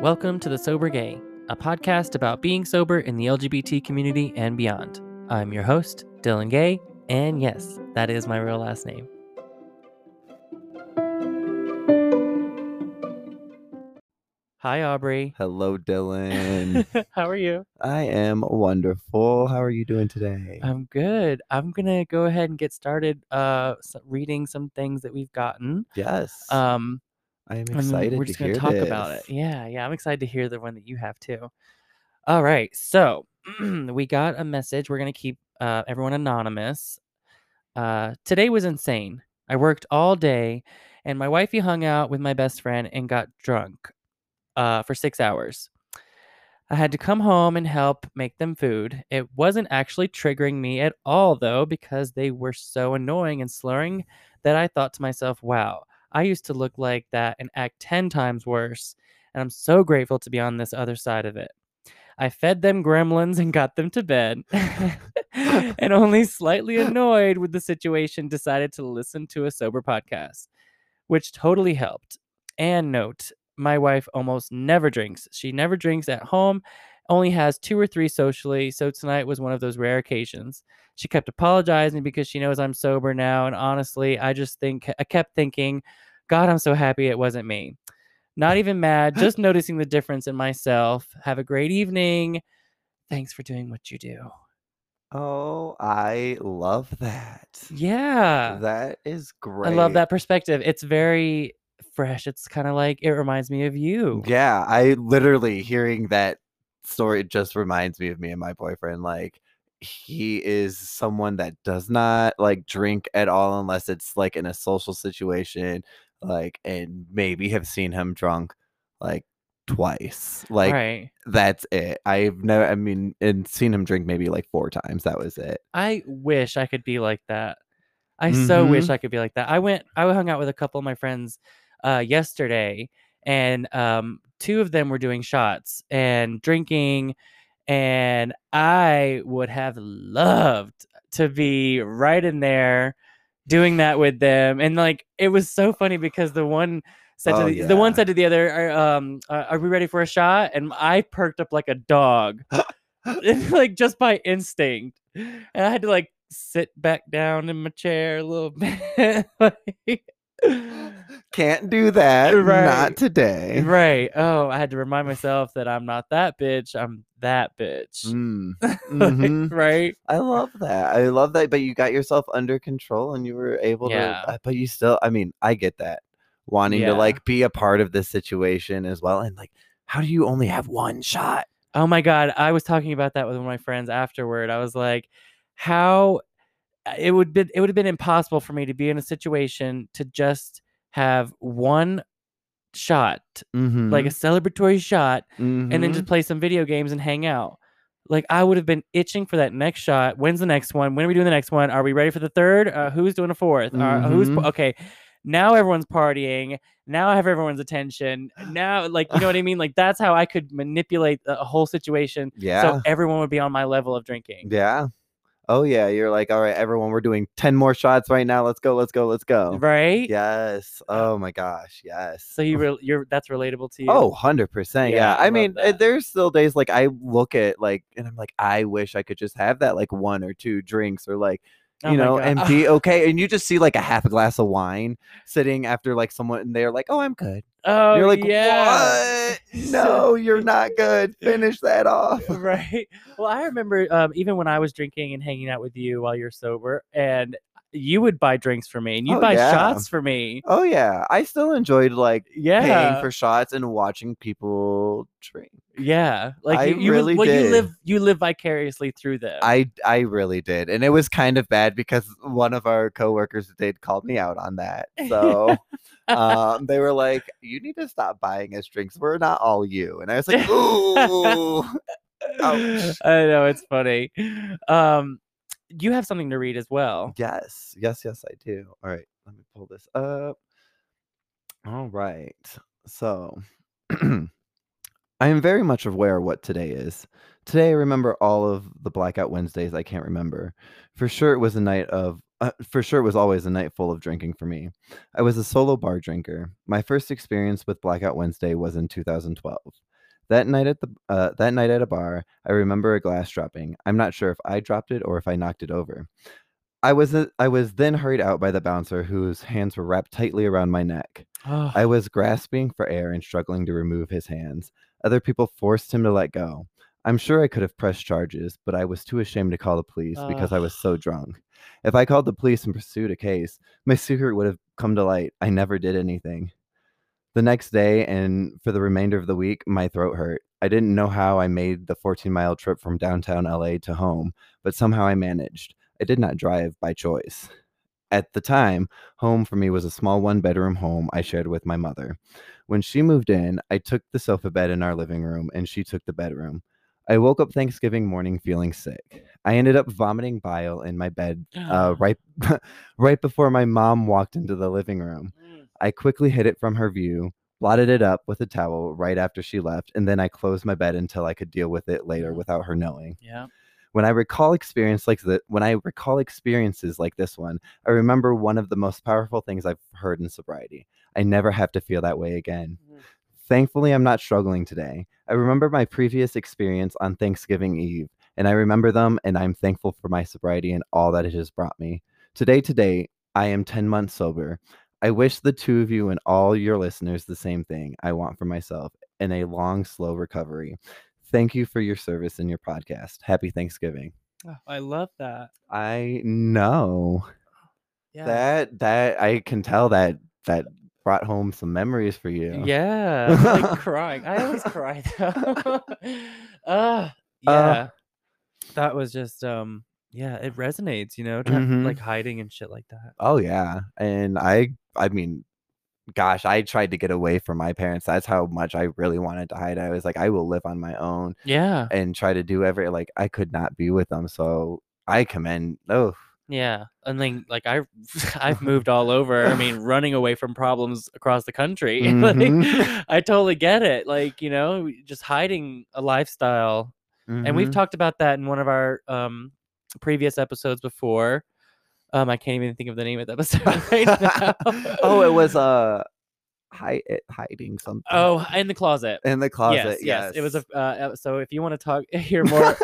Welcome to The Sober Gay, a podcast about being sober in the LGBT community and beyond. I'm your host, Dillan Gay, and yes, that is my real last name. Hi, Aubrey. Hello, Dillan. How are you? I am wonderful. How are you doing today? I'm good. I'm gonna go ahead and get started uh reading some things that we've gotten. yes. Um I am excited we're to just gonna talk about it. Yeah, yeah. I'm excited to hear the one that you have too. All right. So we got a message. We're gonna keep uh everyone anonymous. Uh today was insane. I worked all day and my wifey hung out with my best friend and got drunk uh for six hours. I had to come home and help make them food. It wasn't actually triggering me at all, though, because they were so annoying and slurring that I thought to myself, wow, I used to look like that and act 10 times worse. And I'm so grateful to be on this other side of it. I fed them gremlins and got them to bed. and only slightly annoyed with the situation, decided to listen to a sober podcast, which totally helped. And note, my wife almost never drinks. She never drinks at home, only has two or three socially. So tonight was one of those rare occasions. She kept apologizing because she knows I'm sober now. And honestly, I just think, I kept thinking, God, I'm so happy it wasn't me. Not even mad, just noticing the difference in myself. Have a great evening. Thanks for doing what you do. Oh, I love that. Yeah. That is great. I love that perspective. It's very fresh. It's kind of like it reminds me of you. Yeah, I literally hearing that story just reminds me of me and my boyfriend. Like he is someone that does not like drink at all unless it's like in a social situation, like and maybe have seen him drunk like twice. Like right. that's it. I've never I mean and seen him drink maybe like four times. That was it. I wish I could be like that. I so wish Mhm. I could be like that. I went I hung out with a couple of my friends uh yesterday and um two of them were doing shots and drinking and I would have loved to be right in there doing that with them and like it was so funny because the one said to Oh, the, the one said to the other "Are, um are we ready for a shot? and I perked up like a dog like just by instinct and I had to like sit back down in my chair a little bit like, Can't do that. Right. Not today. right oh I had to remind myself that I'm not that bitch I'm that bitch Mm. Mhm. right I love that. I love that. But you got yourself under control and you were able Yeah. to. But you still, I mean, I get that. Wanting Yeah. to like be a part of this situation as well. And like, how do you only have one shot? Oh my god, I was talking about that with one of my friends afterward. I was like, how it would be it would have been impossible for me to be in a situation to just have one shot, Mm-hmm. like a celebratory shot, and then just play some video games and hang out. Like I would have been itching for that next shot. When's the next one? When are we doing the next one? Are we ready for the third? Uh, who's doing a 4th Uh, who's Mhm. okay? Now everyone's partying. Now I have everyone's attention. Now, like you know what I mean? Like that's how I could manipulate a whole situation yeah. so everyone would be on my level of drinking. yeah. Oh yeah. You're like, all right, everyone, we're doing 10 more shots right now. Let's go. Let's go. Let's go. Right? Yes. Oh my gosh. Yes. So you re- you're that's relatable to you. Oh, 100%. Yeah, Yeah. I I mean, uh, that. there's still days like I look at like, and I'm like, I wish I could just have that like one or two drinks or like, Oh you my know, and be okay. And you just see like a half a glass of wine sitting after like someone, and they're like, oh, I'm good. Oh, you're like, yeah. what? No, you're not good. Finish that off. right. Well, I remember um, even when I was drinking and hanging out with you while you're sober, and you would buy drinks for me and you'd Oh, buy yeah. shots for me. Oh, yeah. I still enjoyed like Yeah. paying for shots and watching people drink. yeah. Like I you, you really well, you live you live vicariously through them. I I really did, and it was kind of bad because one of our coworkers did call me out on that. So um, they were like, "You need to stop buying us drinks. We're not all you." And I was like, "Ooh, ouch." I know it's funny. Um, you have something to read as well. yes, yes, yes, I do." All right, let me pull this up. All right, so I am very much aware what today is. Today, I remember all of the blackout Wednesdays I can't remember. For sure, it was a night of uh, for sure, it was always a night full of drinking for me. I was a solo bar drinker. My first experience with Blackout Wednesday was in 2012. That night at the uh, that night at a bar, I remember a glass dropping. I'm not sure if I dropped it or if I knocked it over. I was uh, I was then hurried out by the bouncer, whose hands were wrapped tightly around my neck. Oh, I was grasping for air and struggling to remove his hands. Other people forced him to let go. I'm sure I could have pressed charges, but I was too ashamed to call the police because I was so drunk. If I called the police and pursued a case, my secret would have come to light. I never did anything. The next day and for the remainder of the week, my throat hurt. I didn't know how I made the 14 mile trip from downtown LA to home, but somehow I managed. I did not drive by choice. At the time, home for me was a small one bedroom home I shared with my mother. When she moved in, I took the sofa bed in our living room and she took the bedroom. I woke up Thanksgiving morning feeling sick. I ended up vomiting bile in my bed uh, right right before my mom walked into the living room. I quickly hid it from her view, blotted it up with a towel right after she left, and then I closed my bed until I could deal with it later without her knowing. Yeah. When I recall experience like that, when I recall experiences like this one, I remember one of the most powerful things I've heard in sobriety. I never have to feel that way again. Mm. Thankfully, I'm not struggling today. I remember my previous experience on Thanksgiving Eve, and I remember them, and I'm thankful for my sobriety and all that it has brought me. Today, today, I am 10 months sober. I wish the two of you and all your listeners the same thing I want for myself in a long, slow recovery. Thank you for your service and your podcast. Happy Thanksgiving. Oh, I love that. I know Yeah. that that I can tell that that brought home some memories for you. Yeah. I'm, like crying. I always cry though. uh yeah. that was just um yeah, it resonates, you know, Mhm. like hiding and shit like that. Oh yeah. And I I mean gosh, I tried to get away from my parents. That's how much I really wanted to hide. I was like I will live on my own Yeah. and try to do every like I could not be with them. So I commend oh Yeah. And then like I I've moved all over. I mean, running away from problems across the country. Mhm. like I totally get it. Like, you know, just hiding a lifestyle. And we've mhm. talked about that in one of our um previous episodes before. Um I can't even think of the name of the episode right now. oh, it was uh hi- it hiding something. Oh, in the closet. in the closet. yes, yes, It was a uh, so if you want to talk, hear more.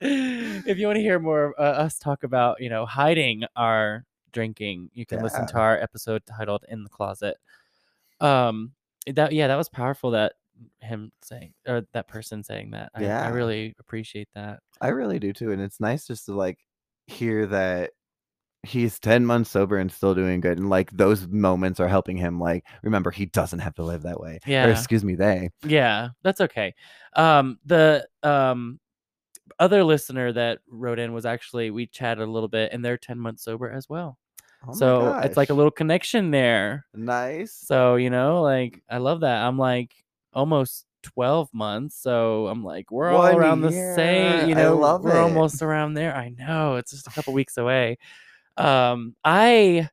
if you want to hear more of uh, us talk about, you know, hiding our drinking, you can listen to our episode titled "In the Closet." Um, that yeah, that was powerful. That him saying or that person saying that. I, I really appreciate that. I really do too, and it's nice just to like hear that he's 10 months sober and still doing good and like those moments are helping him like remember he doesn't have to live that way or Yeah. excuse me they Yeah, that's okay. Um, the um other listener that wrote in was actually we chatted a little bit, and they're ten months sober as well. oh so it's like a little connection there. nice So, you know, like I love that. I'm like almost 12 months. So I'm like, we're all One around the same, you I know, we're it. almost around there. I know it's just a couple weeks away. Um, I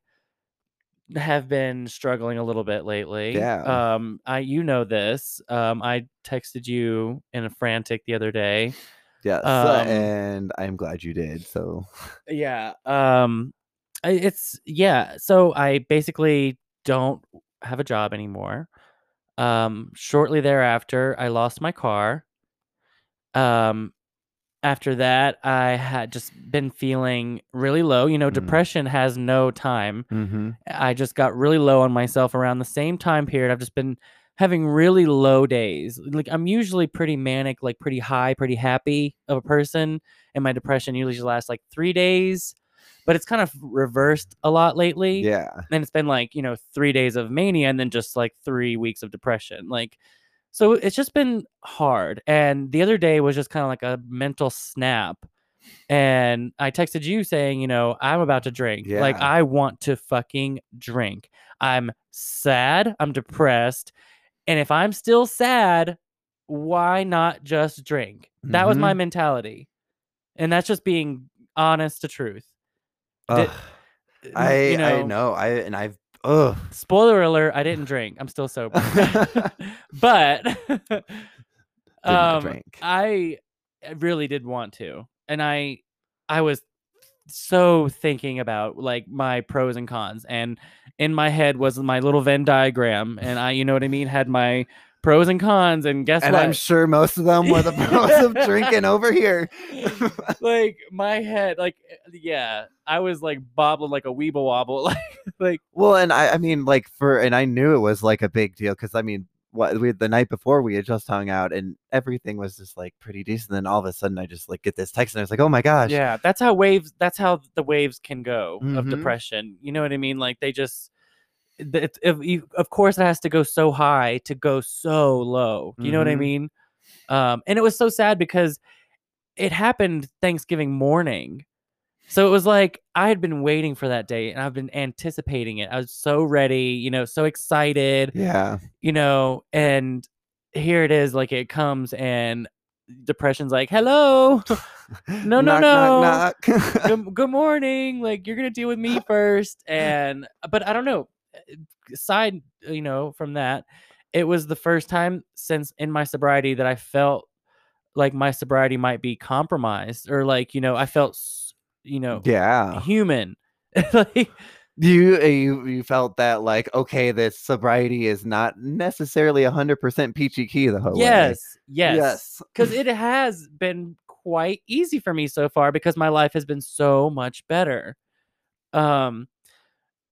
have been struggling a little bit lately. Yeah. Um, I you know this. Um, I texted you in a frantic the other day. yes um, and i'm glad you did so yeah um it's yeah so i basically don't have a job anymore um shortly thereafter i lost my car um after that i had just been feeling really low you know Mm. depression has no time mm-hmm. I just got really low on myself around the same time period. I've just been having really low days. Like I'm usually pretty manic, like pretty high, pretty happy of a person, and my depression usually just lasts like three days. But it's kind of reversed a lot lately. yeah And it's been like, you know, three days of mania and then just like three weeks of depression. Like, so it's just been hard. And the other day was just kind of like a mental snap. And I texted you saying, you know, I'm about to drink. Like, I want to fucking drink. I'm sad. I'm depressed. And if I'm still sad, why not just drink? That was my Mhm. mentality. And that's just being honest to truth. Did- i you know, i know i and i've ugh. Spoiler alert i didn't drink. I'm still sober. But um i really did want to and i i was so thinking about like my pros and cons and in my head was my little Venn diagram and I you know what I mean had my pros and cons and guess And what I'm sure most of them were the pros of drinking over here. like my head like yeah I was like bobbling like a weeble wobble like like Well, and I, I mean, like for, and I knew it was like a big deal because I mean, what we the night before we had just hung out and everything was just like pretty decent. Then all of a sudden, I just like get this text and I was like, oh my gosh, yeah that's how waves that's how the waves can go of Mhm. depression you know what I mean like they just it's if of course it has to go so high to go so low you know what I Mhm. mean? Um and it was so sad because it happened Thanksgiving morning. So it was like I had been waiting for that day and I've been anticipating it. I was so ready you know so excited yeah, you know and here it is like it comes and depression's like hello? No, no, knock, no. knock, knock. good, good morning. Like you're gonna deal with me first and but i don't know side you know from that it was the first time since in my sobriety that i felt like my sobriety might be compromised or like you know i felt you know yeah, human. Like you uh, you you felt that like okay, this sobriety is not necessarily hundred percent peachy key the whole way. yes yes yes, because it has been quite easy for me so far because my life has been so much better. Um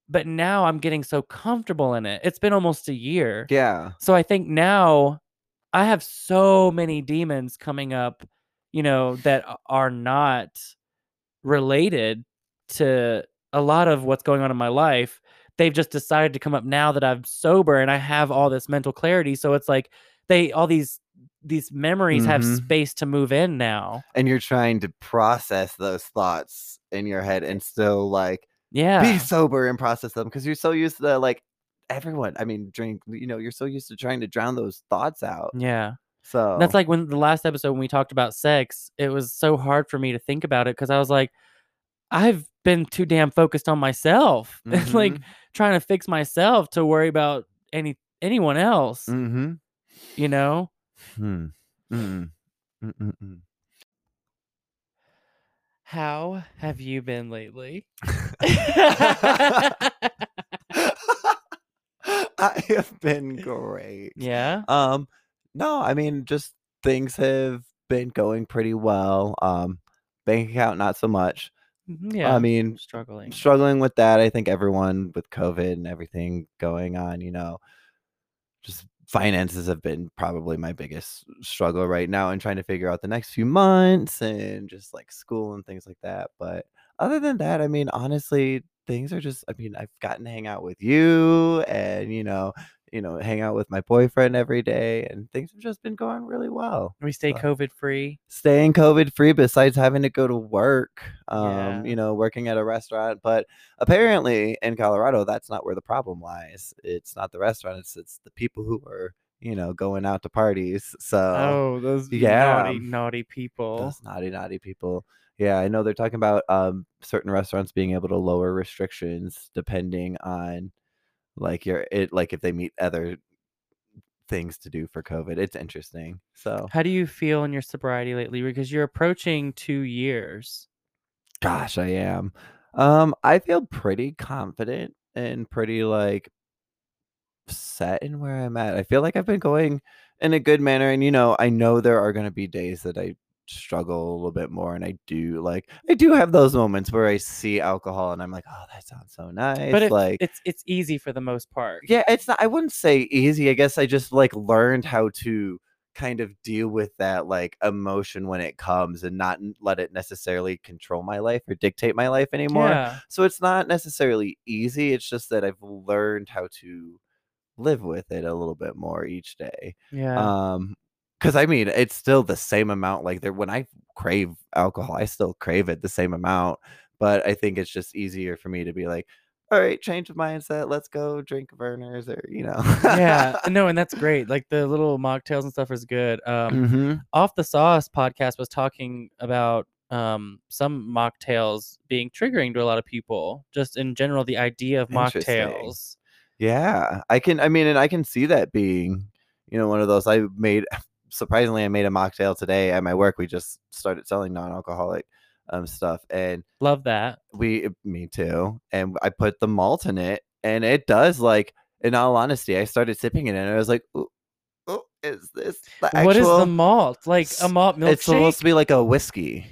but now i'm getting so comfortable in it it's been almost a year. Yeah, so i think now i have so many demons coming up you know that are not related to a lot of what's going on in my life. They've just decided to come up now that i'm sober and i have all this mental clarity so it's like they all these these memories have Mhm. space to move in now. And you're trying to process those thoughts in your head and still like yeah be sober and process them because you're so used to like everyone. I mean, drink. You know, you're so used to trying to drown those thoughts out. yeah So That's like when the last episode when we talked about sex, it was so hard for me to think about it because I was like, I've been too damn focused on myself and like trying to fix myself to worry about any anyone else, Mm-hmm. you know? Hmm. Mm-mm. Mm-mm-mm. How have you been lately? I have been great. yeah. Um, no, I mean, just things have been going pretty well. Um, bank account not so much. Mhm, Yeah. I mean, struggling. struggling with that. I think everyone with COVID and everything going on, you know, just finances have been probably my biggest struggle right now and trying to figure out the next few months and just like school and things like that. But other than that, I mean, honestly, things are just I mean, I've gotten to hang out with you and you know, you know, hang out with my boyfriend every day and things have just been going really well we stay so- COVID free. staying COVID free besides having to go to work, um, Yeah. you know, working at a restaurant. But apparently in Colorado, that's not where the problem lies. It's not the restaurant, it's it's the people who are, you know, going out to parties. So Oh, those yeah. naughty, naughty people. those naughty, naughty people. Yeah, I know they're talking about um certain restaurants being able to lower restrictions depending on like your it like if they meet other things to do for COVID. It's interesting. So How do you feel in your sobriety lately? Because you're approaching two years. Gosh, I am. Um, I feel pretty confident and pretty like set in where I'm at. I feel like I've been going in a good manner, and you know, I know there are going to be days that I struggle a little bit more, and I do like I do have those moments where I see alcohol and I'm like, oh, that sounds so nice. But it, like, it's it's easy for the most part. yeah, it's not. I wouldn't say easy. I guess I just like learned how to kind of deal with that like emotion when it comes and not let it necessarily control my life or dictate my life anymore. Yeah. So it's not necessarily easy. It's just that I've learned how to live with it a little bit more each day. Yeah. Um because I mean it's still the same amount. Like there when I crave alcohol, I still crave it the same amount. But I think it's just easier for me to be like, all right, change of mindset. Let's go drink Vernors or you know. yeah. No, and that's great. Like the little mocktails and stuff is good. Um hmm Off the Sauce podcast was talking about um some mocktails being triggering to a lot of people. Just in general, the idea of mocktails. Yeah, I can. I mean, and I can see that being, you know, one of those. I made surprisingly, I made a mocktail today at my work. We just started selling non-alcoholic um stuff and Love that. we me too and i put the malt in it and it does like in all honesty i started sipping it and i was like ooh, is this the actual What is the malt? Like a malt milkshake? it's supposed to be like a whiskey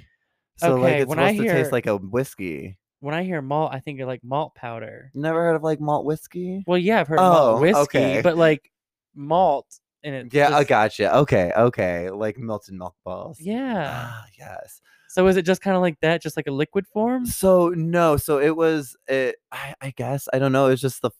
so like it's when I supposed to taste like a whiskey when I hear malt, I think of like malt powder. never heard of like malt whiskey Well, yeah, I've heard Oh, malt whiskey, okay. but like malt and it. yeah i just- gotcha okay okay like melted milk balls Yeah. ah, yes So is it just kind of like that, just like a liquid form? So no, so it was it, I, I guess I don't know. It's just the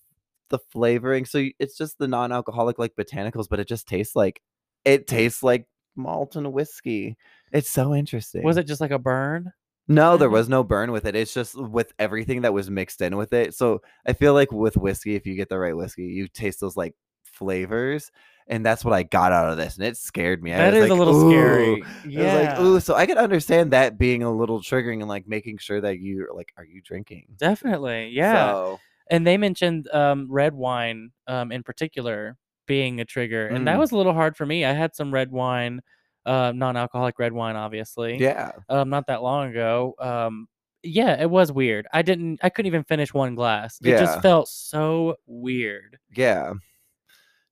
the flavoring. So it's just the non-alcoholic like botanicals, but it just tastes like it tastes like malt and whiskey. It's so interesting. Was it just like a burn? No, there was no burn with it. It's just with everything that was mixed in with it. So I feel like with whiskey, if you get the right whiskey, you taste those like flavors. And that's what I got out of this. And it scared me. I That was is a little "Ooh." scary. Yeah. was like, ooh, so I could understand that being a little triggering and like making sure that you like, are you drinking? Definitely. Yeah. So, and they mentioned um, red wine um, in particular being a trigger, and that Mm. was a little hard for me. I had some red wine, uh, non-alcoholic red wine, obviously. yeah. Um, not that long ago. Um, yeah, it was weird. I didn't. I couldn't even finish one glass. It Yeah. just felt so weird. Yeah.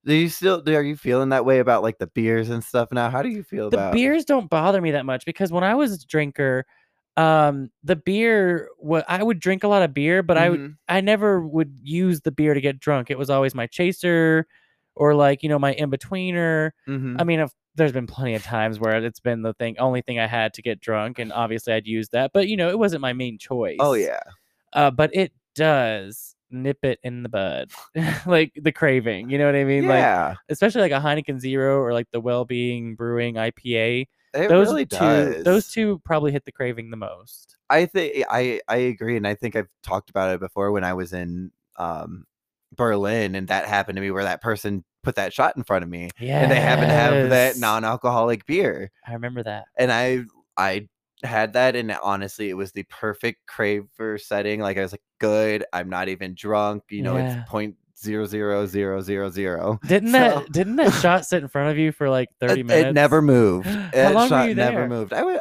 Do you still do are you feeling that way about like the beers and stuff now? How do you feel The about beers don't bother me that much because when I was a drinker, um, the beer. What I would drink a lot of beer, but I would Mhm. I never would use the beer to get drunk. It was always my chaser or like, you know, my in betweener. Mhm. I mean, if, there's been plenty of times where it's been the thing, only thing I had to get drunk, and obviously I'd use that. But you know, it wasn't my main choice. Oh yeah. Uh, but it does nip it in the bud, like the craving. You know what I mean? Like yeah. especially like a Heineken Zero or like the Well Being Brewing IPA. it those really two, does. those two probably hit the craving the most. I think I I agree, and I think I've talked about it before when I was in um Berlin, and that happened to me where that person put that shot in front of me, Yeah, and they happened to have that non-alcoholic beer, I remember that. and I I had that, and honestly, it was the perfect craver setting. Like I was like, good, I'm not even drunk. You know, Yeah. it's point zero zero zero zero zero. Didn't So- that didn't that shot sit in front of you for like thirty It, minutes? it never moved. How That long were shot you never moved. I would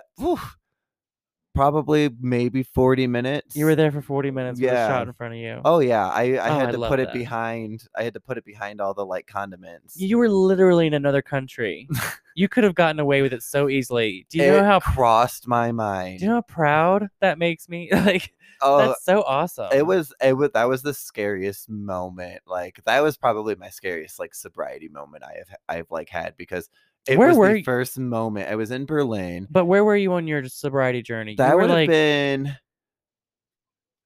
probably maybe forty minutes. You were there for forty minutes with a Yeah. shot in front of you. Oh yeah, I I Oh, had to put it that. behind. I had to put it behind all the like condiments. You were literally in another country. you could have gotten away with it so easily. Do you know how crossed my mind? do you know how proud that makes me? like oh, that's so awesome. it was it was that was the scariest moment. Like that was probably my scariest like sobriety moment I have I've like had because it Where was were the you- first moment. I was in Berlin. But where were you on your sobriety journey? That you were would have like been,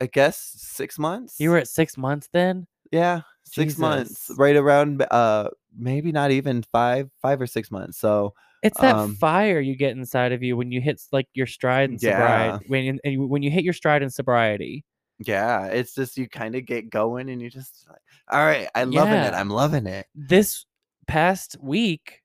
I guess, six months. you were at six months then. yeah, six months, right around uh maybe not even five, five or six months. So It's that Um, fire you get inside of you when you hit like your stride in Yeah. sobriety. When and when you hit your stride in sobriety. yeah, it's just you kind of get going and you just like, all right, I'm loving it. I'm loving it. This past week,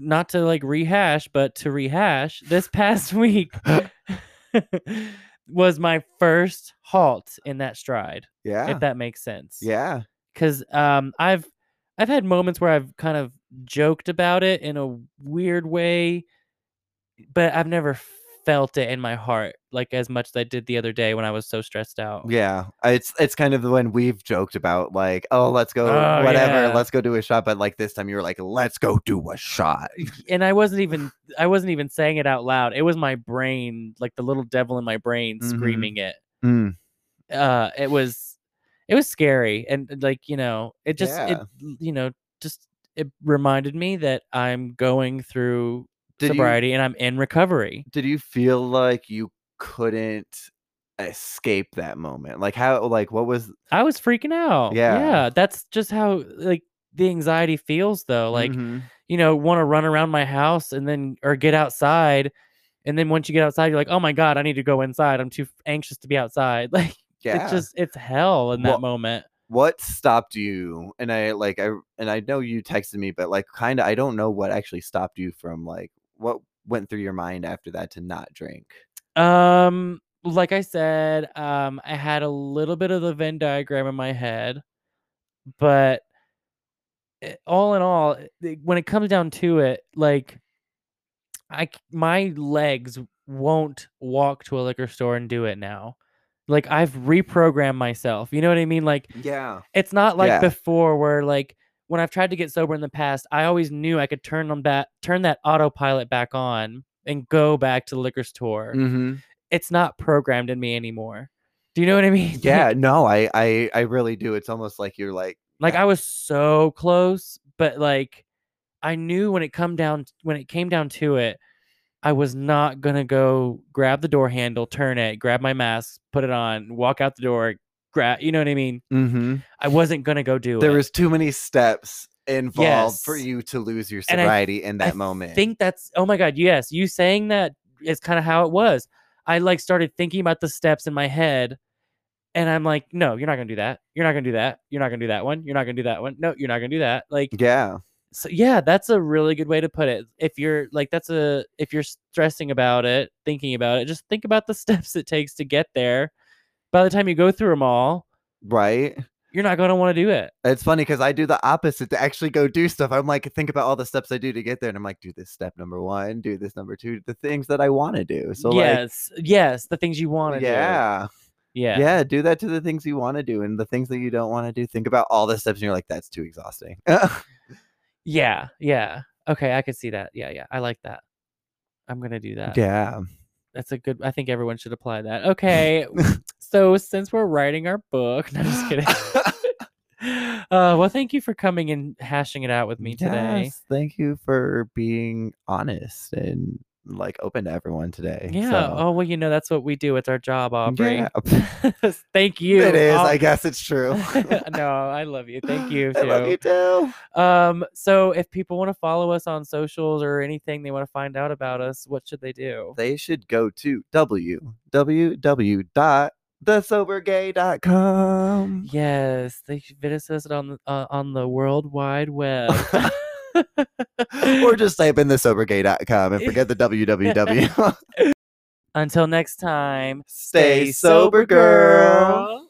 not to like rehash, but to rehash, this past week was my first halt in that stride. Yeah, If that makes sense. yeah, because um I've I've had moments where I've kind of joked about it in a weird way, but I've never felt it in my heart like as much as I did the other day when I was so stressed out. yeah. It's it's kind of the when we've joked about like, oh, let's go, Oh, whatever, yeah. let's go do a shot. But like this time, you were like, let's go do a shot. And I wasn't even I wasn't even saying it out loud. It was my brain, like the little devil in my brain Mhm. screaming it. Mm, Uh it was it was scary and like, you know, it just it you know, just it reminded me that I'm going through Did you- sobriety and I'm in recovery. Did you feel like you couldn't escape that moment? Like how? Like what was? I was freaking out. Yeah. Yeah. That's just how like the anxiety feels though. Like, Mhm. you know, want to run around my house and then or get outside. And then once you get outside, you're like, oh my God, I need to go inside. I'm too anxious to be outside. Like yeah. it's just it's hell in that Well, moment. what stopped you and i like i and i know you texted me but like kind of i don't know what actually stopped you from like what went through your mind after that to not drink Um, like I said, um, I had a little bit of the Venn diagram in my head, but it- all in all, it- when it comes down to it, like I my legs won't walk to a liquor store and do it now. Like I've reprogrammed myself. You know what I mean? Like Yeah. it's not like Yeah. before where like when I've tried to get sober in the past, I always knew I could turn on that turn that autopilot back on and go back to the liquor store. hmm It's not programmed in me anymore. Do you know what I mean? Yeah. No, I, I, I really do. It's almost like you're like, Like I was so close, but like I knew when it come down when it came down to it, I was not gonna go grab the door handle, turn it, grab my mask, put it on, walk out the door, grab. You know what I mean? hmm I wasn't gonna go do there it. There was too many steps involved for you to lose your And I- sobriety in I that moment. I think that's oh my god, yes. You saying that is kind of how it was. I like started thinking about the steps in my head, and I'm like, no, you're not gonna do that. You're not gonna do that. You're not gonna do that one. You're not gonna do that one. No, you're not gonna do that. Like yeah. so yeah that's a really good way to put it if you're like that's a if you're stressing about it thinking about it just think about the steps it takes to get there by the time you go through them all Right. you're not going to want to do it It's funny because I do the opposite to actually go do stuff. I'm like, think about all the steps I do to get there, and I'm like, do this step number one, do this number two, the things that I want to do. So yes yes the things you want to yeah, do yeah yeah, Yeah, do that to the things you want to do, and the things that you don't want to do. Think about all the steps, and you're like, that's too exhausting. yeah yeah okay i could see that yeah yeah i like that i'm going to do that yeah, that's a good i think everyone should apply that. Okay so since we're writing our book no I'm just kidding. Uh well thank you for coming and hashing it out with me today. Yes, thank you for being honest and like open to everyone today. Yeah. so- Oh well, you know that's what we do. It's our job, Aubrey. Yeah. Thank you. It is. Au- I guess it's true. no, I love you. Thank you I love you too. too. Um, so if people want to follow us on socials or anything they want to find out about us, what should they do? They should go to www.thesobergay.com. Yes, they should visit us on the uh, on the World Wide Web. or just type in thesobergay.com and forget the www. Until next time, Stay sober, girl.